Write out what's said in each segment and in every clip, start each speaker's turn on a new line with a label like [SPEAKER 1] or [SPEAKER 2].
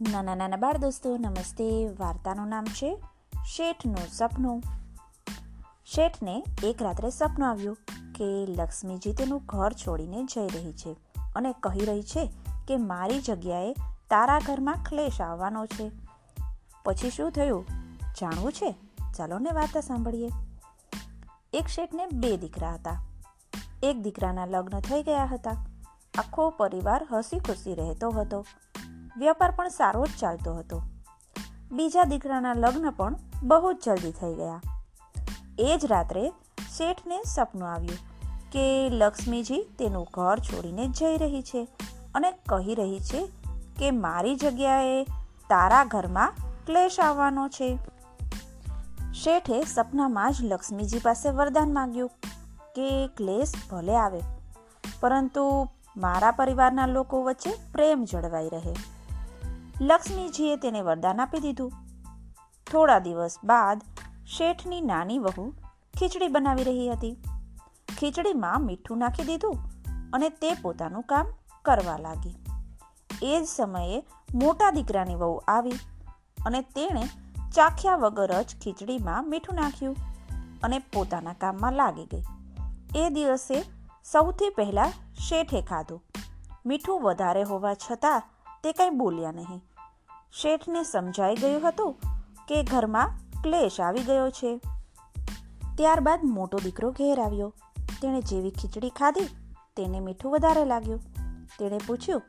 [SPEAKER 1] નાના નાના બાળ દોસ્તો નમસ્તે વાર્તાનું નામ છે શેઠનું સપનું શેઠને એક રાત્રે સપનું આવ્યું કે લક્ષ્મીજી તેનું ઘર છોડીને જઈ રહી છે અને કહી રહી છે કે મારી જગ્યાએ તારા ઘરમાં ક્લેશ આવવાનો છે. પછી શું થયું? જાણવું છે? ચાલો ને વાર્તા સાંભળીએ. એક શેઠને બે દીકરા હતા. એક દીકરાના લગ્ન થઈ ગયા હતા. આખો પરિવાર હસી ખુશી રહેતો હતો. વ્યાપાર પણ સારો જ ચાલતો હતો. બીજા દીકરાના લગ્ન પણ બહુ જ જલ્દી થઈ ગયા. એ જ રાત્રે શેઠને સપનું આવ્યું કે લક્ષ્મીજી તેનું ઘર છોડીને જઈ રહી છે અને કહી રહી છે કે મારી જગ્યાએ તારા ઘરમાં ક્લેશ આવવાનો છે. શેઠે સપનામાં જ લક્ષ્મીજી પાસે વરદાન માંગ્યું કે ક્લેશ ભલે આવે, પરંતુ મારા પરિવારના લોકો વચ્ચે પ્રેમ જળવાઈ રહે. લક્ષ્મીજીએ તેને વરદાન આપી દીધું. થોડા દિવસ બાદ શેઠની નાની વહુ ખીચડી બનાવી રહી હતી. ખીચડીમાં મીઠું નાખી દીધું અને તે પોતાનું કામ કરવા લાગી. એ જ સમયે મોટા દીકરાની વહુ આવી અને તેણે ચાખ્યા વગર જ ખીચડીમાં મીઠું નાખ્યું અને પોતાના કામમાં લાગી ગઈ. એ દિવસે સૌથી પહેલાં શેઠે ખાધું. મીઠું વધારે હોવા છતાં તે કંઈ બોલ્યા નહીં. શેઠને સમજાઈ ગયું હતું કે ઘરમાં ક્લેશ આવી ગયો છે. ત્યારબાદ મોટો દીકરો ઘેર આવ્યો. તેણે જેવી ખીચડી ખાધી, તેને મીઠું વધારે લાગ્યું. તેણે પૂછ્યું,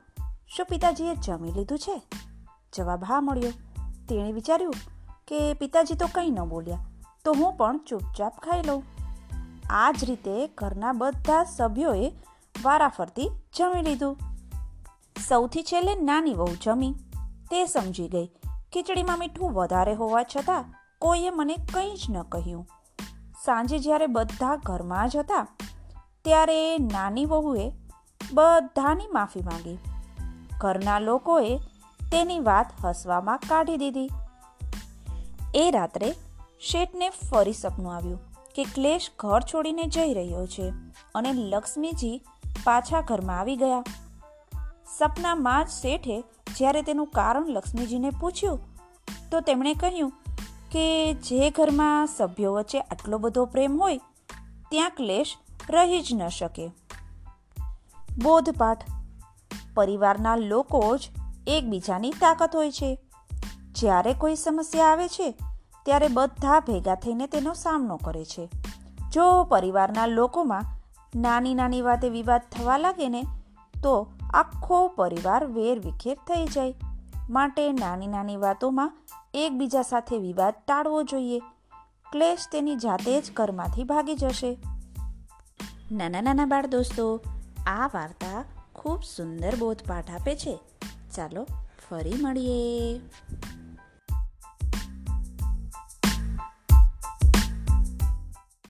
[SPEAKER 1] શું પિતાજીએ જમી લીધું છે? જવાબ હા મળ્યો. તેણે વિચાર્યું કે પિતાજી તો કંઈ ન બોલ્યા, તો હું પણ ચૂપચાપ ખાઈ લઉં. આ જ રીતે ઘરના બધા સભ્યોએ વારાફરતી જમી લીધું. સૌથી છેલ્લે નાની વહુ જમી. તે સમજી ગઈ. ખીચડીમાં મીઠું વધારે હોવા છતાં કોઈએ મને કંઈ જ ન કહ્યું. સાંજે જ્યારે બધા ઘરમાં જ હતા, ત્યારે નાની વહુએ બધાની માફી માંગી. ઘરના લોકોએ તેની વાત હસવામાં કાઢી દીધી. એ રાત્રે શેઠને ફરી સપનું આવ્યું કે ક્લેશ ઘર છોડીને જઈ રહ્યો છે અને લક્ષ્મીજી પાછા ઘરમાં આવી ગયા. સપનામાં જ શેઠે જ્યારે તેનું કારણ લક્ષ્મીજીને પૂછ્યું, તો તેમણે કહ્યું કે જે ઘરમાં સભ્યો વચ્ચે આટલો બધો પ્રેમ હોય, ત્યાં ક્લેશ રહી જ ન શકે. બોધપાઠ. પરિવારના લોકો જ એકબીજાની તાકાત હોય છે. જ્યારે કોઈ સમસ્યા આવે છે, ત્યારે બધા ભેગા થઈને તેનો સામનો કરે છે. જો પરિવારના લોકોમાં નાની નાની વાતે વિવાદ થવા લાગે ને, તો આખો પરિવાર વેર વિખેર થઈ જાય. માટે નાની નાની વાતોમાં એકબીજા સાથે વિવાદ ટાળવો જોઈએ. ક્લેશ તેની જાતે જ ઘરમાંથી ભાગી જશે. નાના નાના બાળ દોસ્તો, આ વાર્તા ખૂબ સુંદર બોધપાઠ આપે છે. ચાલો ફરી મળીએ.